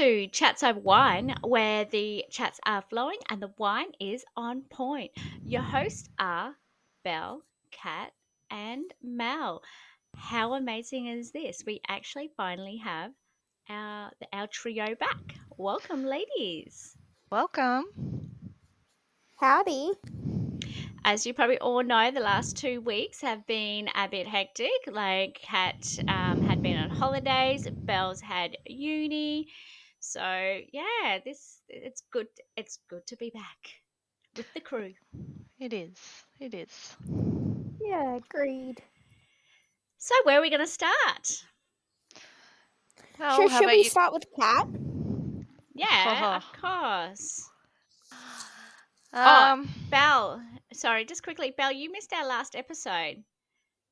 to Chats Over Wine, where the chats are flowing and the wine is on point. Your hosts are Belle, Kat, and Mel. How amazing is this? We actually finally have our our trio back. Welcome, ladies. Welcome. Howdy. As you probably all know, the last two weeks have been a bit hectic. Like, Kat um, had been on holidays, Belle's had uni. So yeah, this it's good. It's good to be back with the crew. It is. It is. Yeah, agreed. So where are we going to start? Well, Sure, should we you? start with Kat? Yeah, of course. Oh, Um, Belle, sorry, just quickly, Belle, you missed our last episode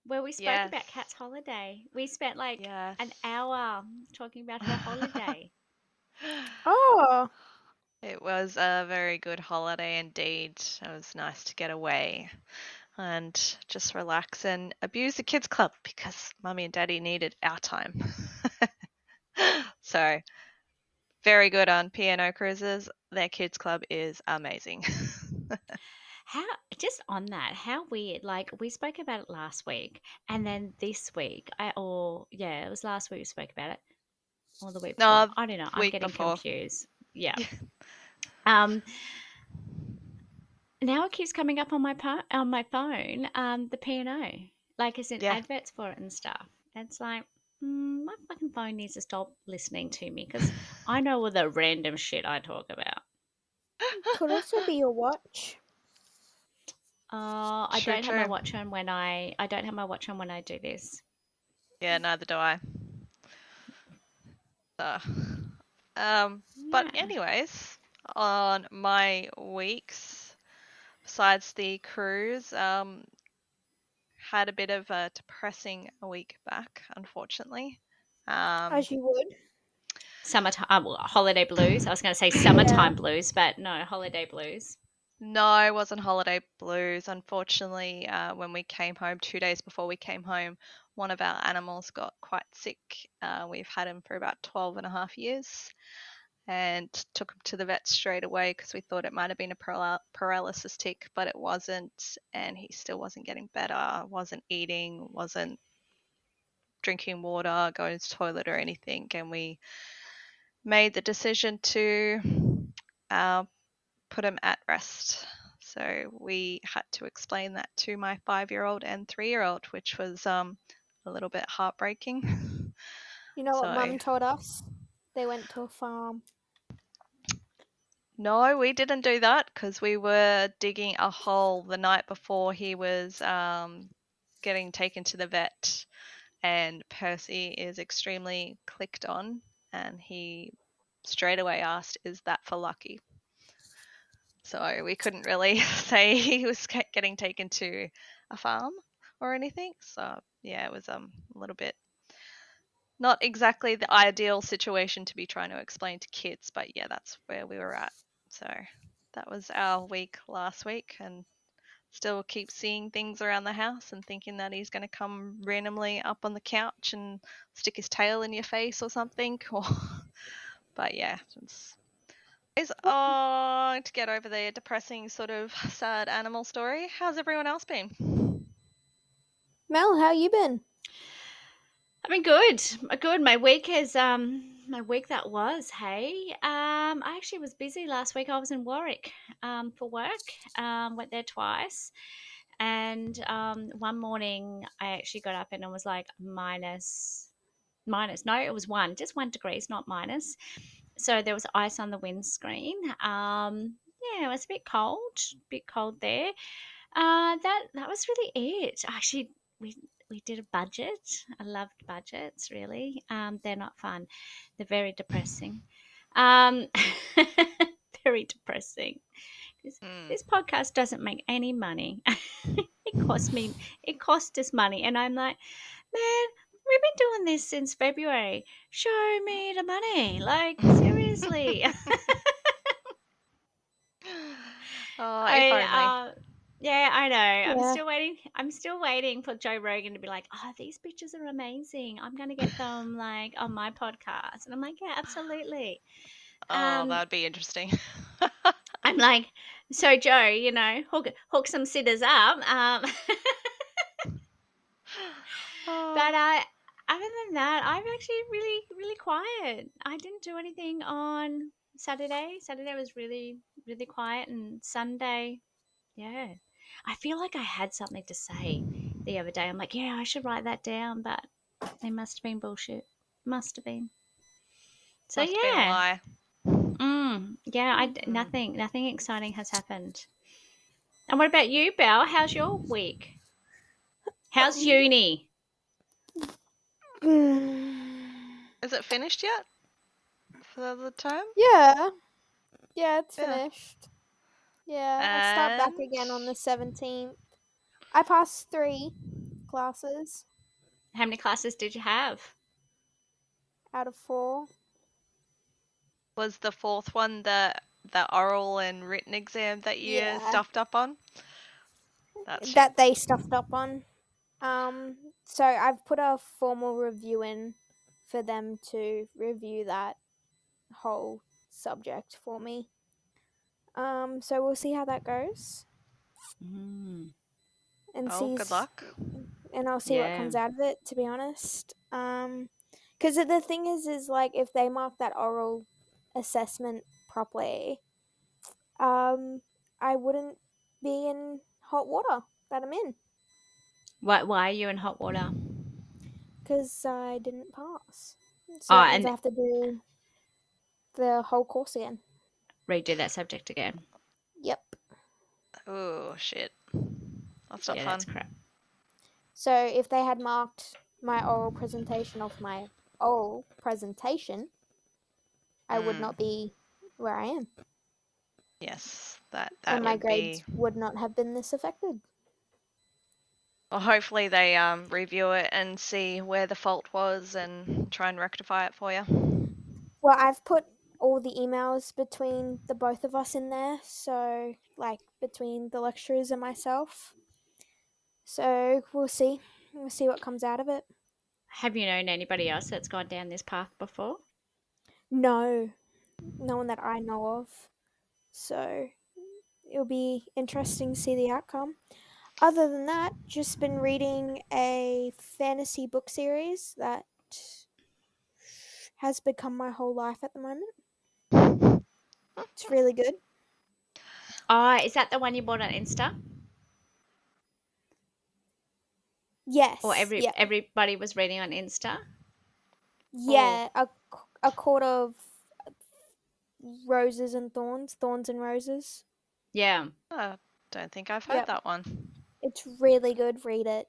where we spoke about Kat's holiday. We spent like yes. an hour talking about her holiday. Oh, It was a very good holiday indeed. It was nice to get away and just relax and abuse the kids club because mummy and daddy needed our time. so, very good on P and O cruises. Their kids club is amazing. How just on that, how weird. Like we spoke about it last week, and then this week, I or yeah, it was last week we spoke about it, or the week No, before. I don't know. I'm getting before. confused. Yeah. um. Now it keeps coming up on my po- on my phone. Um, the P and O, like it's in Yeah. adverts for it and stuff. It's like. Mm, my fucking phone needs to stop listening to me because I know all the random shit I talk about. could also be your watch. Uh, I True, don't have my watch on when I I don't have my watch on when I do this. Yeah, neither do I. So, um, but Yeah. anyways, on my weeks, besides the cruise, um, had a bit of a depressing week back, unfortunately. Um, As you would. Summertime, uh, holiday blues. I was going to say summertime blues, but no, holiday blues. No, it wasn't holiday blues. Unfortunately, uh, when we came home, two days before we came home, one of our animals got quite sick. Uh, we've had him for about 12 and a half years and took him to the vet straight away because we thought it might have been a paral- paralysis tick, but it wasn't. And he still wasn't getting better, wasn't eating, wasn't drinking water, going to the toilet or anything. And we made the decision to uh, put him at rest. So we had to explain that to my five year old and three year old, which was um, a little bit heartbreaking. You know what Mum told us? They went to a farm. No, we didn't do that because we were digging a hole the night before he was um, getting taken to the vet. And Percy is extremely clicked on, and he straight away asked, Is that for Lucky? So we couldn't really say he was getting taken to a farm or anything. So yeah, it was um, a little bit not exactly the ideal situation to be trying to explain to kids, but yeah, that's where we were at. So that was our week last week, and still keep seeing things around the house and thinking that he's going to come randomly up on the couch and stick his tail in your face or something. But yeah, it's, it's oh to get over the depressing sort of sad animal story. How's everyone else been? Mel, how you been? I've been good. Good. My week is um my week that was. Hey, um, I actually was busy last week. I was in Warwick um for work. Um, went there twice, and um one morning I actually got up and it was like minus minus. No, it was one, just one degrees, not minus. So there was ice on the windscreen. Um, yeah, it was a bit cold, bit cold there. Uh, that that was really it. Actually, we we did a budget. I loved budgets, really. Um, they're not fun. They're very depressing. Um, very depressing. This, Mm. this podcast doesn't make any money. it cost me. It cost us money, and I'm like, man, we've been doing this since February. Show me the money. Like seriously. Oh, I, uh, Yeah, I know. I'm still waiting. I'm still waiting for Joe Rogan to be like, "Oh, these pictures are amazing. I'm gonna get them like on my podcast." And I'm like, "Yeah, absolutely." Oh, Um, that would be interesting. I'm like, "So Joe, you know, hook hook some sitters up." Um, Oh, but uh, other than that, I'm actually really, really quiet. I didn't do anything on Saturday. Saturday was really, really quiet, and Sunday, yeah, I feel like I had something to say the other day. I'm like, yeah, I should write that down, but they must have been bullshit. Must have been. So must been yeah, lie. mm, yeah, I Mm. nothing, nothing exciting has happened. And what about you, Belle? How's your week? How's uni? Is it finished yet? For the time? yeah. Yeah, it's Yeah. finished. Yeah, I start back again on the 17th. I passed three classes How many classes did you have? out of four. Was the fourth one the the oral and written exam that you Yeah. stuffed up on? That's that they stuffed up on. Um, so I've put a formal review in for them to review that whole subject for me. Um, so we'll see how that goes Mm. and Oh, see good luck. and I'll see what comes out of it. To be honest, um, because the thing is, is like if they mark that oral assessment properly, um, I wouldn't be in hot water that I'm in Why, why are you in hot water? because I didn't pass. So Oh, and- I have to do the whole course again. Redo that subject again. Yep. Oh shit. That's not yeah, fun. that's crap. So if they had marked my oral presentation off my oral presentation, I would Mm. not be where I am, Yes, that that and my would grades be. would not have been this affected. Well, hopefully they um review it and see where the fault was and try and rectify it for you. Well, I've put all the emails between the both of us in there, so like between the lecturers and myself. So we'll see. We'll see what comes out of it. Have you known anybody else that's gone down this path before? No, no one that I know of. So it'll be interesting to see the outcome. Other than that, just been reading a fantasy book series that has become my whole life at the moment. It's really good. Oh, is that the one you bought on Insta? Yes. Or every yeah, everybody was reading on Insta? yeah a, a court of roses and thorns, thorns and roses. Yeah. Oh, don't think I've heard Yep. that one. It's really good. Read it.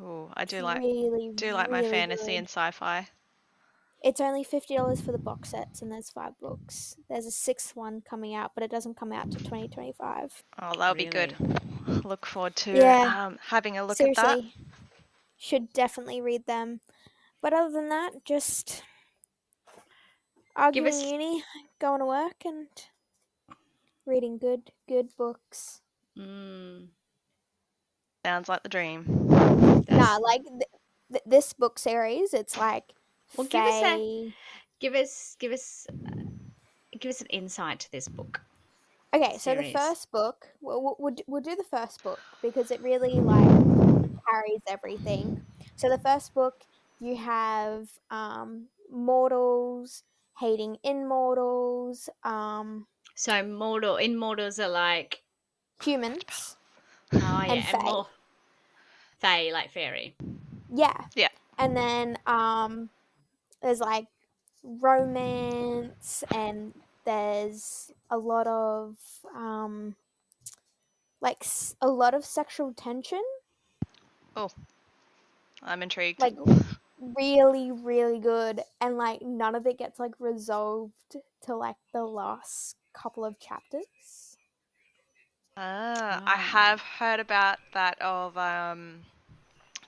Ooh, I do It's like really, do like my really fantasy good. and sci-fi. It's only fifty dollars for the box sets, and there's five books. There's a sixth one coming out, but it doesn't come out till twenty twenty five. Oh, that'll be good. Look forward to Yeah. um, having a look Seriously, at that. should definitely read them. But other than that, just arguing us- uni, going to work, and reading good, good books. Mm, Sounds like the dream. Nah, like th- th- this book series, it's like Well, give us a- give us give us uh, give us an insight to this book. Okay, so the first book, we'll, we'll, we'll we'll do the first book because it really like carries everything. So the first book, you have um, mortals hating immortals, um, So mortal immortals are like humans. Oh yeah, and, fae. more fae like fairy. Yeah. Yeah. And then um, there's like romance, and there's a lot of um, like s- a lot of sexual tension. Oh, I'm intrigued. like really really good and like none of it gets like resolved till like the last couple of chapters ah, I Ah. have heard about that of um,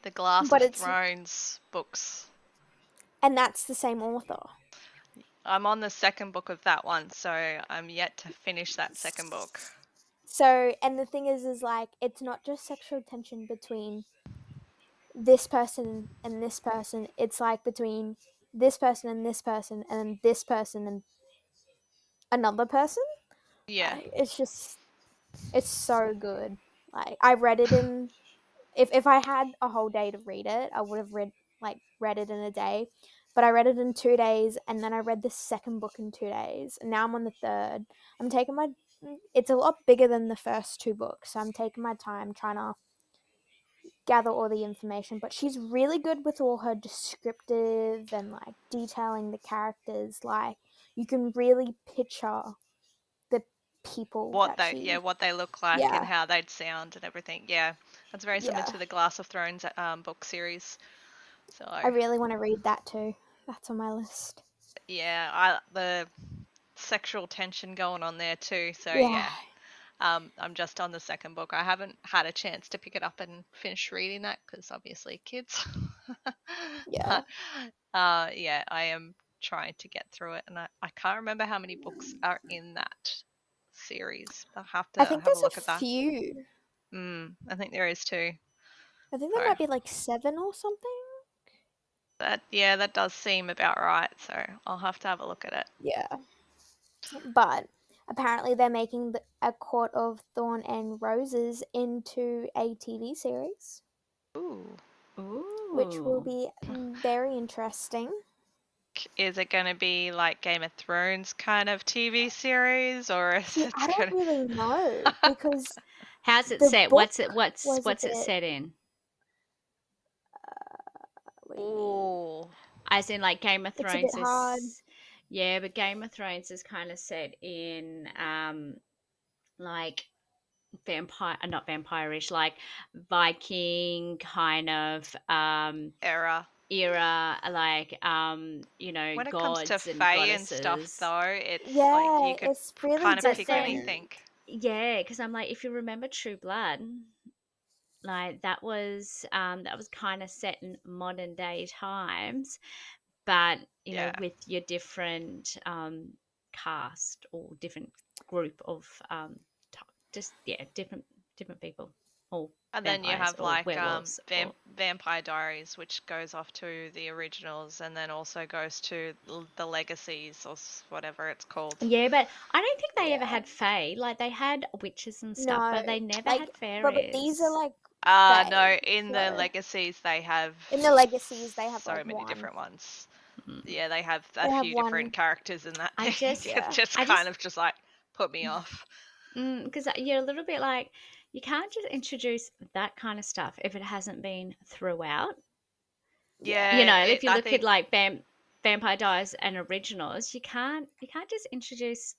the Glass But of it's- Thrones books. and that's the same author I'm on the second book of that one, so I'm yet to finish that second book. So, and the thing is, is like it's not just sexual tension between this person and this person. It's like between this person and this person, and then this person and another person. Yeah. It's just, it's so good. Like I read it in, if if I had a whole day to read it, I would have read like read it in a day. But I read it in two days, and then I read the second book in two days, and now I'm on the third. I'm taking my. It's a lot bigger than the first two books, so I'm taking my time trying to gather all the information. But she's really good with all her descriptive and like detailing the characters. Like you can really picture people. What that they she- yeah, what they look like Yeah. and how they'd sound and everything. Yeah. That's very similar Yeah. to the Glass of Thrones um, book series. So I really want to read that too. That's on my list. yeah, I the sexual tension going on there too. So yeah. yeah. Um, I'm just on the second book. I haven't had a chance to pick it up and finish reading that because obviously kids. Yeah. But, uh, yeah, I am trying to get through it, and I, I can't remember how many books are in that series. I'll have to I think have there's a look a at that. few. Mm, I think there is too. I think there Sorry. might be like seven or something. That yeah, that does seem about right. So I'll have to have a look at it. Yeah. But apparently they're making the, a Court of Thorn and Roses into a TV series, Ooh, Ooh. which will be very interesting. K- is it going to be like Game of Thrones kind of TV series, or is See, it I don't really know because How's it set? What's it? What's what's it bit- set in? what do you? Ooh, As in, like Game of It's a Thrones bit hard. Yeah, but Game of Thrones is kind of set in, um, like vampire, uh, not vampire-ish, like Viking kind of um era. Era, like um, you know, When it gods comes to and Fae and goddesses. stuff, though, it's Yeah, like you could it's really kind of pick different. anything. Yeah, because I'm like, if you remember True Blood, like that was um that was kind of set in modern day times, but you know, with your different um cast or different group of um t- just yeah, different different people. Or And then you have like um, werewolves Vam- or- Vampire Diaries, which goes off to the originals, and then also goes to the Legacies or whatever it's called. yeah, but I don't think they ever had fae. Like they had witches and stuff, but they never like, had fairies. But, but these are like Uh no, Fae, in the Legacies they have in the legacies they have so like many one. different ones. Mm. Yeah, they have a They have few one- different characters in that. I just- It Yeah. just I kind just- of just like put me off. because you're a little bit like you can't just introduce that kind of stuff if it hasn't been throughout. Yeah, you know, it- if you I look think- at like Vamp- Vampire Diaries and originals, you can't you can't just introduce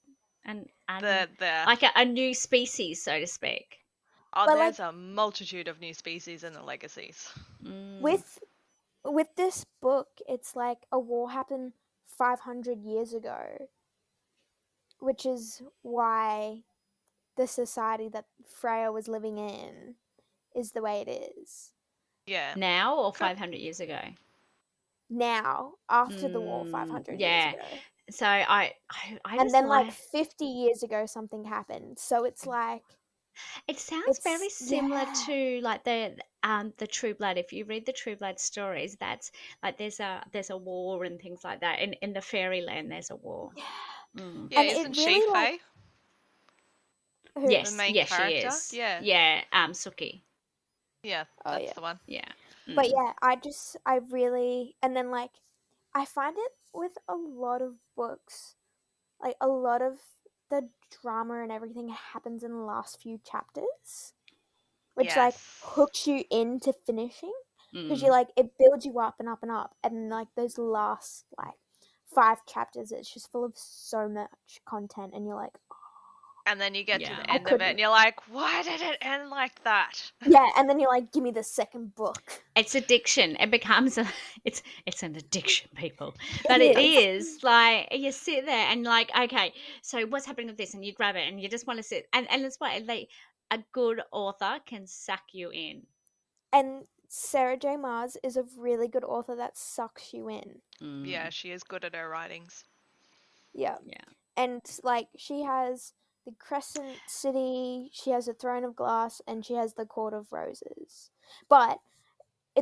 an, an the the like a, a new species, so to speak. oh, but, there's like- a multitude of new species in the Legacies. Mm. with with this book it's like a war happened 500 years ago which is why the society that Feyre was living in is the way it is Yeah. now or 500 years ago. now after the war Mm, 500 yeah. years ago So I I, I and then like, like 50 years ago something happened so it's like it sounds very similar yeah. to like the um the True Blood. If you read the True Blood stories, that's like there's a there's a war and things like that. In in the fairyland, there's a war. Mm. Yeah, And it isn't she really, fae? like- who- Yes, main yes, she is. Yeah. yeah. Um, Sookie. Yeah, Oh, that's yeah. the one. Yeah. But Mm. yeah, I just I really and then like I find it with a lot of books, like a lot of the drama and everything happens in the last few chapters, which like hooks you into finishing because Mm. you like it builds you up and up and up, and like those last like five chapters, it's just full of so much content, and you're like, And then you get Yeah. to the end of it and you're like, why did it end like that? yeah, and then you're like, give me the second book. it's addiction. It becomes a it's it's an addiction, people. But it is like you sit there and like, okay, so what's happening with this? And you grab it and you just want to sit and and it's what like a good author can suck you in. And Sarah J. Maas is a really good author that sucks you in. Yeah, Mm, she is good at her writings. Yeah. Yeah. And like she has the Crescent City. She has a Throne of Glass, and she has the Court of Roses. But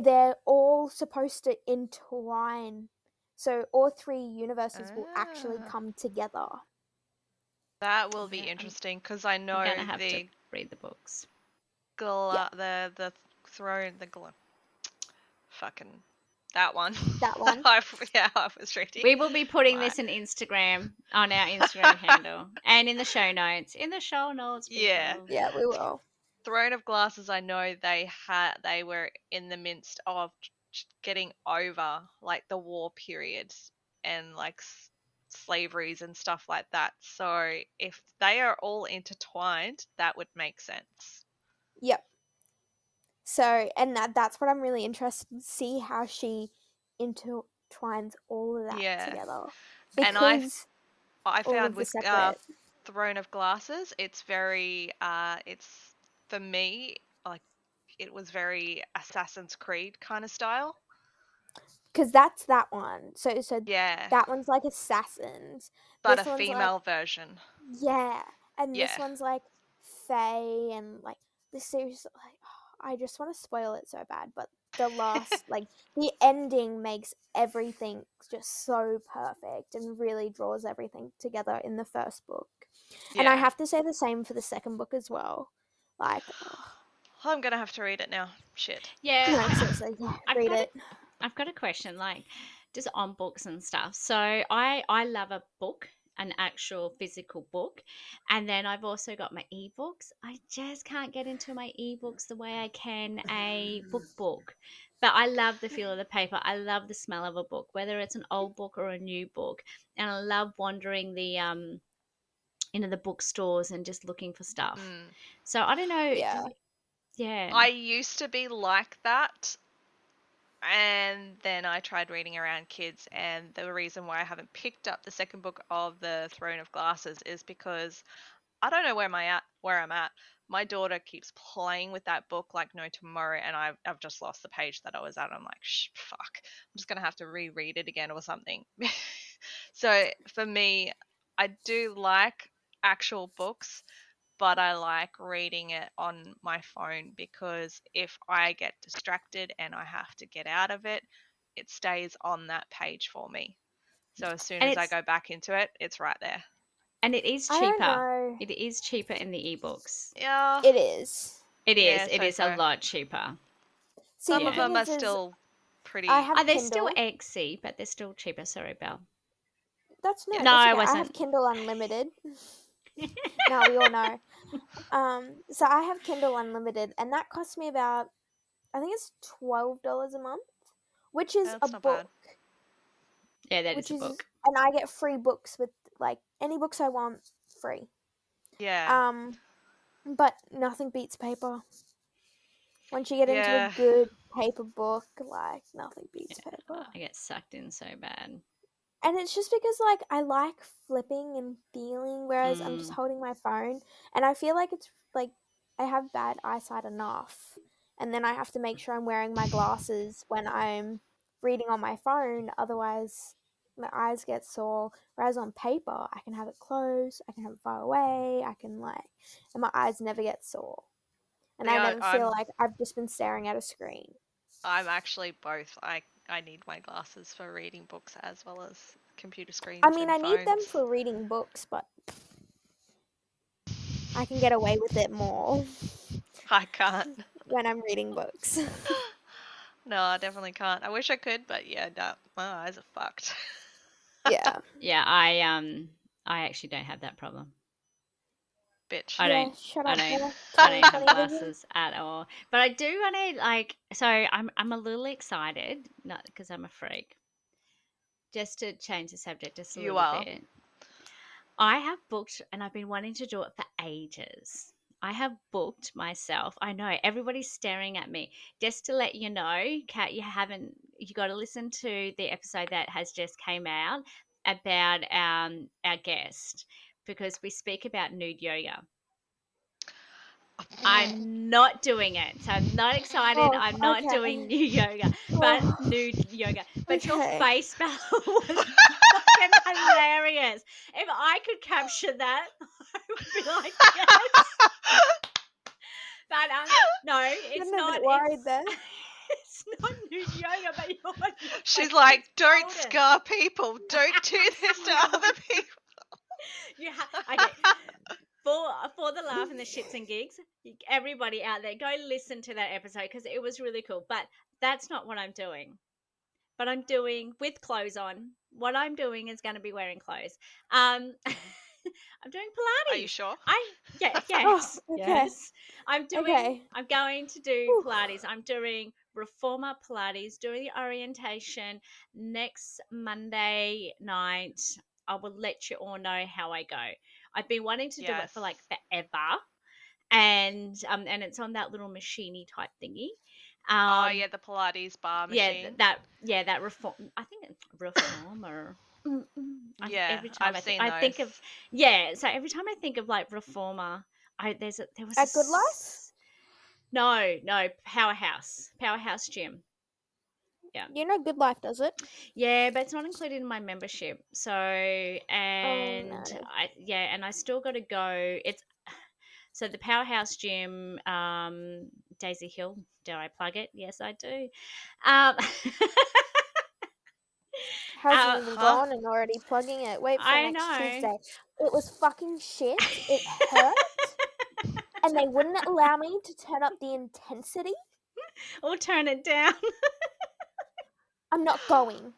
they're all supposed to intertwine, so all three universes will actually Ah. come together. That will be Yeah, interesting because I know I'm gonna have the to read the books. gla- the the throne the gla- fucking that one. That one. I, yeah, I was reading. We will be putting Right. this in Instagram on our Instagram handle and in the show notes. In the show notes. Yeah. people. Yeah, we will. Throne of Glasses, I know they had they were in the midst of getting over like the war periods and like s- slaveries and stuff like that. So if they are all intertwined, that would make sense. Yep. So, and that that's what I'm really interested to see how she intertwines all of that Yeah. together. And I I found of the with uh. Throne of Glasses, it's very uh it's for me like it was very Assassin's Creed kind of style. because that's that one. So so Yeah. that one's like assassins. but this a one's like- female version. Yeah, and this one's like fae and like the series. Like I just want to spoil it so bad, but the last like the ending makes everything just so perfect and really draws everything together in the first book. And I have to say the same for the second book as well. Like, I'm gonna have to read it now. Shit. Yeah. no, seriously, yeah, I've read it. I've got a question, like just on books and stuff. So I I love a book, an actual physical book, and then I've also got my ebooks. I just can't get into my ebooks the way I can a book book. But I love the feel of the paper. I love the smell of a book, whether it's an old book or a new book. And I love wandering the um into the bookstores and just looking for stuff. Mm. So I don't know. Yeah. Yeah. I used to be like that, and then I tried reading around kids, and the reason why I haven't picked up the second book of the Throne of Glasses is because I don't know where my at where I'm at. My daughter keeps playing with that book like no tomorrow, and I've, I've just lost the page that I was at. I'm like, Shh, fuck, I'm just gonna have to reread it again or something. so for me, I do like actual books, but I like reading it on my phone because if I get distracted and I have to get out of it, it stays on that page for me. So as soon And as I go back into it, it's right there. and it is cheaper. It is cheaper in the ebooks. Yeah. It is. It is. Yeah, it so is so. a lot cheaper. See, Some the of them are is- is still pretty. I have oh, Are they Kindle. still XC, but they're still cheaper? Sorry, Belle. That's no, No, I okay. I wasn't. I have Kindle Unlimited. No, we all know. Um, so I have Kindle Unlimited, and that costs me about, I think it's twelve dollars a month, which is That's a book, bad. Yeah, that which is a is, book. and I get free books with like any books I want free. Yeah. Um, but nothing beats paper. Once you get Yeah. into a good paper book, like nothing beats Yeah. paper. I get sucked in so bad. And it's just because like I like flipping and feeling, whereas I'm just Mm. holding my phone, and I feel like it's like I have bad eyesight enough, and then I have to make sure I'm wearing my glasses when I'm reading on my phone, otherwise my eyes get sore. Whereas on paper, I can have it close, I can have it far away, I can like, and my eyes never get sore, and Yeah, I never feel I'm- like I've just been staring at a screen. I'm actually both. I I need my glasses for reading books as well as computer screens. I mean, I and need them for reading books, but I can get away with it more I can't. when I'm reading books. No, I definitely can't. I wish I could, but yeah, no, my eyes are fucked. yeah. Yeah, I um, I actually don't have that problem. Bitch. I don't- Shut I up. don't- I don't have glasses at all. But I do want to like. So I'm I'm a little excited, not because I'm a freak. Just to change the subject just a You little are. bit. I have booked, and I've been wanting to do it for ages. I have booked myself. I know everybody's staring at me. Just to let you know, Kat, you haven't. You got to listen to the episode that has just came out about um our guest because we speak about nude yoga. I'm not doing it. So I'm not excited. Oh, I'm not okay. doing nude yoga, but Oh. nude yoga. But your face, Bella, was fucking hilarious. If I could capture that, I would be like, yes. But um, no, it's I'm not. worried it's, there. it's not nude yoga, but you're. She's like, don't golden." scar people. Don't do this to other people. You ha- okay. For for the laugh and the shits and gigs, everybody out there, go listen to that episode because it was really cool. But that's not what I'm doing. But I'm doing with clothes on. What I'm doing is going to be wearing clothes. Um, I'm doing Pilates. Are you sure? I yeah yes okay. yes. I'm doing. Okay. I'm going to do. Pilates. I'm doing Reformer Pilates. Doing the orientation next Monday night. I will let you all know how I go. I've been wanting to do it for like forever, and um and it's on that little machiney type thingy. Um, oh yeah, the Pilates bar yeah, machine. th- that yeah that reform. I think it's reformer. Mm, mm. I- Yeah, every time I've I, think, seen I think of yeah. So every time I think of like reformer, I there's a, there was At a Good Life? s- No, no, Powerhouse, Powerhouse Gym. You know, Good Life does it. Yeah, but it's not included in my membership. So and no. I yeah, and I still got to go. It's so the Powerhouse Gym, um, Daisy Hill. Do I plug it? Yes, I do. Um, Hasn't Uh, even gone and already plugging it. Wait for I next know. Tuesday. It was fucking shit. It hurt. and they wouldn't allow me to turn up the intensity. or turn it down. I'm not going.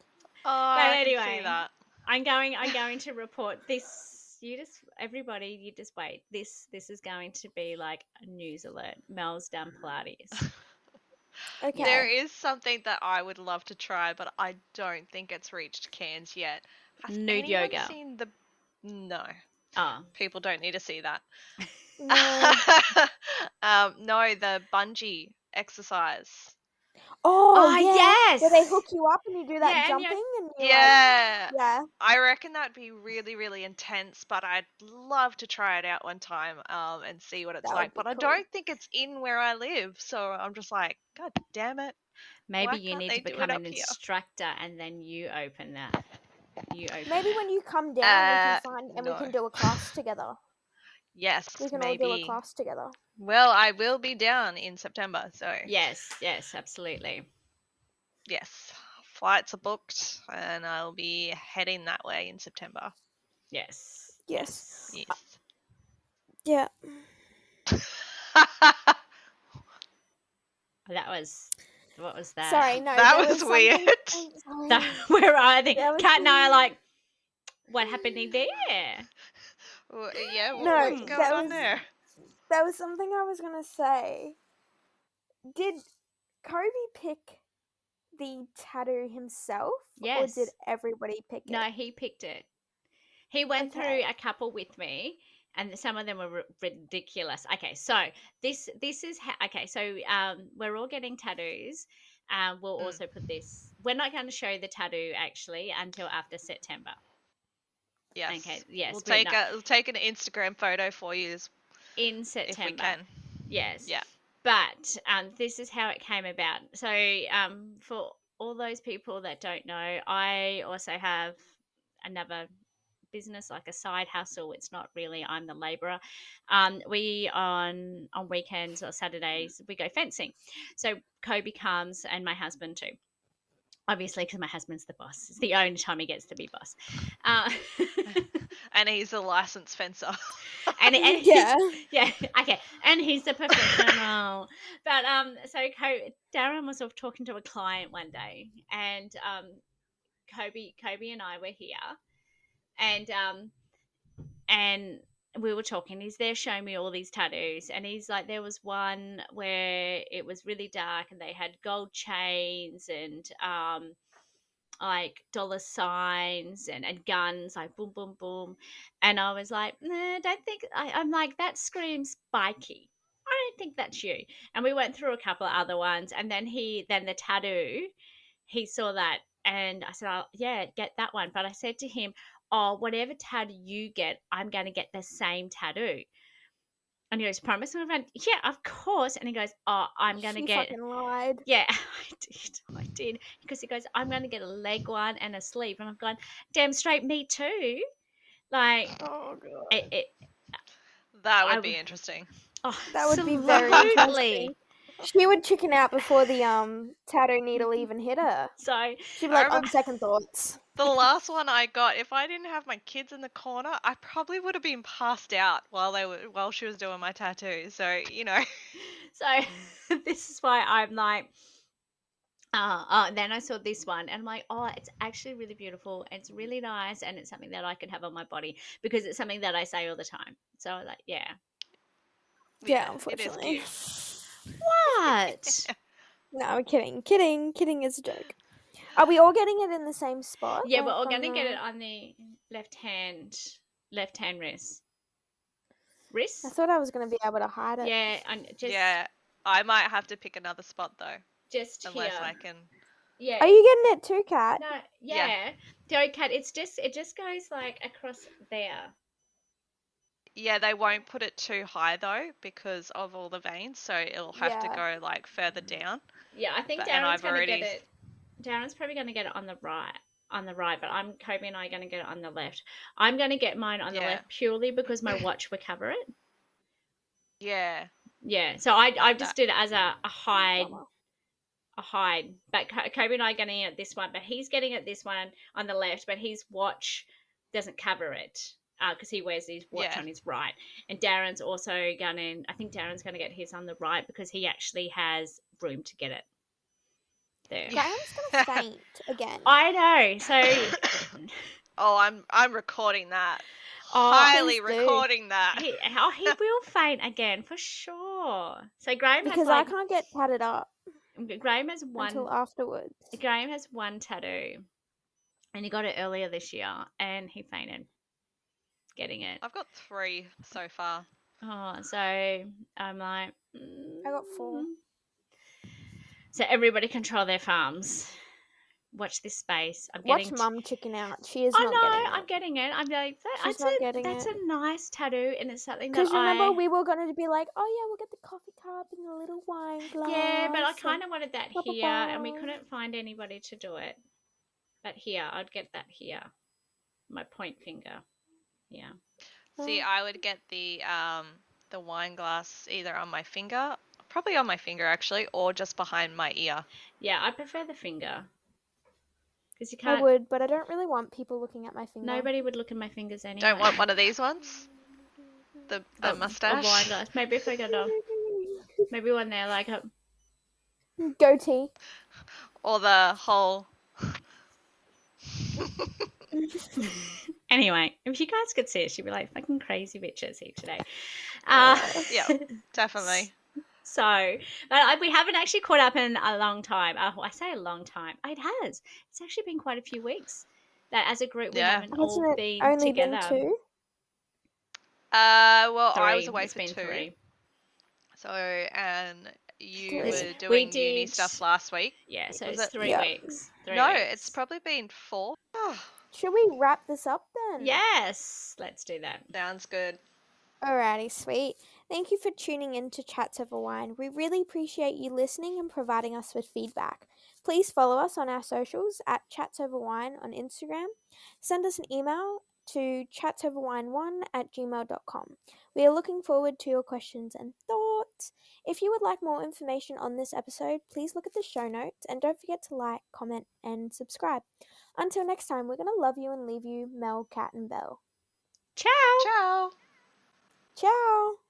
Oh, I can anyway. see that. I'm going. I'm going to report this. You just everybody. You just wait. This this is going to be like a news alert. Mel's done Pilates. Okay. There is something that I would love to try, but I don't think it's reached Cairns yet. Has Nude yoga. Seen the... No, Oh, people don't need to see that. No. um, no, the bungee exercise. Oh, Oh, yeah. yes! Where they hook you up and you do that Yeah, jumping and you're Yeah, like, yeah. I reckon that'd be really, really intense, but I'd love to try it out one time um, and see what it's That like. be But I don't think it's in where I live, so I'm just like, God damn it. maybe Why you need to become up an here? instructor and then you open that. You open. Maybe that. when you come down, Uh, we can find and no. we can do a class together. Yes, We can maybe. all do a class together. Well, I will be down in September, so Yes, yes, absolutely. yes, flights are booked, and I'll be heading that way in September. Yes. Yes. Yes. Yeah. That was. What was that? Sorry, no. That there was weird. I'm. That, where are they? That was Kat and I are like, what happening there? Well, yeah, what- No, what's going that on was- there? There was something I was gonna say. Did Kobe pick the tattoo himself, Yes. or did everybody pick it? No, he picked it. He went Okay. through a couple with me, and some of them were r- ridiculous. Okay, so this this is how. Okay, so um, we're all getting tattoos. Um, we'll Mm. also put this. We're not going to show the tattoo actually until after September. Yes. Okay, yes, We'll take a we'll take an Instagram photo for you In if September, we can. Yes. Yeah. But um, this is how it came about. So, um, for all those people that don't know, I also have another business, like a side hustle. It's not really I'm the labourer. Um, we on on weekends or Saturdays we go fencing. So Kobe comes and my husband too. Obviously, because my husband's the boss. It's the only time he gets to be boss. Uh, And he's a licensed fencer. and, and yeah. yeah, okay. And he's a professional. but um, so Co- Darren was off talking to a client one day, and um, Kobe, Kobe and I were here, and um, and we were talking. He's there showing me all these tattoos, and he's like, there was one where it was really dark, and they had gold chains and um, like dollar signs and, and guns, like boom, boom, boom. And I was like, nah, don't think. I, I'm like, that screams bikey. I don't think that's you. And we went through a couple of other ones, and then he, then the tattoo, he saw that, and I said, oh, yeah, get that one. But I said to him, oh, whatever tattoo you get, I'm going to get the same tattoo. And he goes, promise? And I went, yeah, of course. And he goes, oh, I'm going to get. fucking lied. Yeah, I did. I did. Because he goes, I'm going to get a leg one and a sleeve. And I've gone, damn straight, me too. Like, Oh god. it, it That I would be interesting. Oh, That would be very interesting. She would chicken out before the um tattoo needle even hit her. So She'd be like, on second thoughts. The last one I got, if I didn't have my kids in the corner, I probably would have been passed out while they were while she was doing my tattoo. So you know, So this is why I'm like, uh, uh, then I saw this one and I'm like, oh, it's actually really beautiful. It's really nice. And it's something that I could have on my body because it's something that I say all the time. So I was like, yeah. Yeah, is unfortunately. Cute. What? No, I'm kidding. Kidding. Kidding is a joke. Are we all getting it in the same spot? yeah, we're all going to get it on the left hand, left hand wrist. Wrist? I thought I was going to be able to hide it. Yeah, and just, yeah, I might have to pick another spot though, just unless here. I can. Yeah. Are you getting it too, Kat? No, Yeah. yeah. Don't cut. It's just it just goes like across there. Yeah, they won't put it too high though because of all the veins, so it'll have to go like further down. Yeah, I think But- Darren's gonna already- get it. Darren's probably gonna get it on the right, on the right, but I'm Kobe and I are gonna get it on the left. I'm gonna get mine on the left purely because my watch will cover it. Yeah, Yeah, so I I just did it as a, a oh, hide a hide. But Kobe and I are getting it this one, but he's getting it this one on the left, but his watch doesn't cover it Uh, because he wears his watch Yeah. on his right. And Darren's also gonna, I think Darren's gonna get his on the right because he actually has room to get it there. Yeah. Graham's going to faint again. I know. So Oh, I'm I'm recording that. Oh, Highly Please do. recording that. he, oh, he will faint again for sure. So Graham because has like I can't get tatted up Graham has one until afterwards. Graham has one tattoo, and he got it earlier this year, and he fainted getting it. I've got three so far. Oh, so I'm like, I got four. "Mm." So everybody control their farms. Watch this space. I'm Watch getting. t- mum chicken out. She is I not know. getting it. I'm getting it. I'm like, that, She's that's not a getting that's it. a nice tattoo, and it's something that Because remember, I. we were going to be like, oh yeah, we'll get the coffee cup and the little wine glass. Yeah, but I kind of wanted that blah, blah, here, and we couldn't find anybody to do it. But here, I'd get that here. My point finger. Yeah. See, Oh. I would get the um the wine glass either on my finger, probably on my finger actually, or just behind my ear. Yeah, I prefer the finger. Because you can't. I would, but I don't really want people looking at my finger. Nobody would look at my fingers anyway. Don't want one of these ones. The the A- mustache. A wine glass. Maybe if I got a. Maybe one there, like a. Goatee. or the whole. Anyway, if you guys could see it, she'd be like fucking crazy bitches here today. Uh, Yeah. Definitely. So, but I, we haven't actually caught up in a long time. Oh, I say a long time. It has. It's actually been quite a few weeks that as a group we Yeah. haven't all Hasn't it been only together. been two? Uh, well, I was Three. away It's for been two. three. So, and you Three. were We doing uni stuff last week. Yeah, so Was it's it- three Yeah. weeks. Three no, weeks. it's probably been four. Oh, Should we wrap this up then? Yes, let's do that. sounds good. Alrighty, sweet. Thank you for tuning in to Chats Over Wine. We really appreciate you listening and providing us with feedback. Please follow us on our socials at Chats Over Wine on Instagram. Send us an email to chatsoverwine1 at gmail.com. We are looking forward to your questions and thoughts. If you would like more information on this episode, please look at the show notes and don't forget to like, comment, and subscribe. Until next time, we're going to love you and leave you, Mel, Kat, and Belle. Ciao. Ciao. Ciao!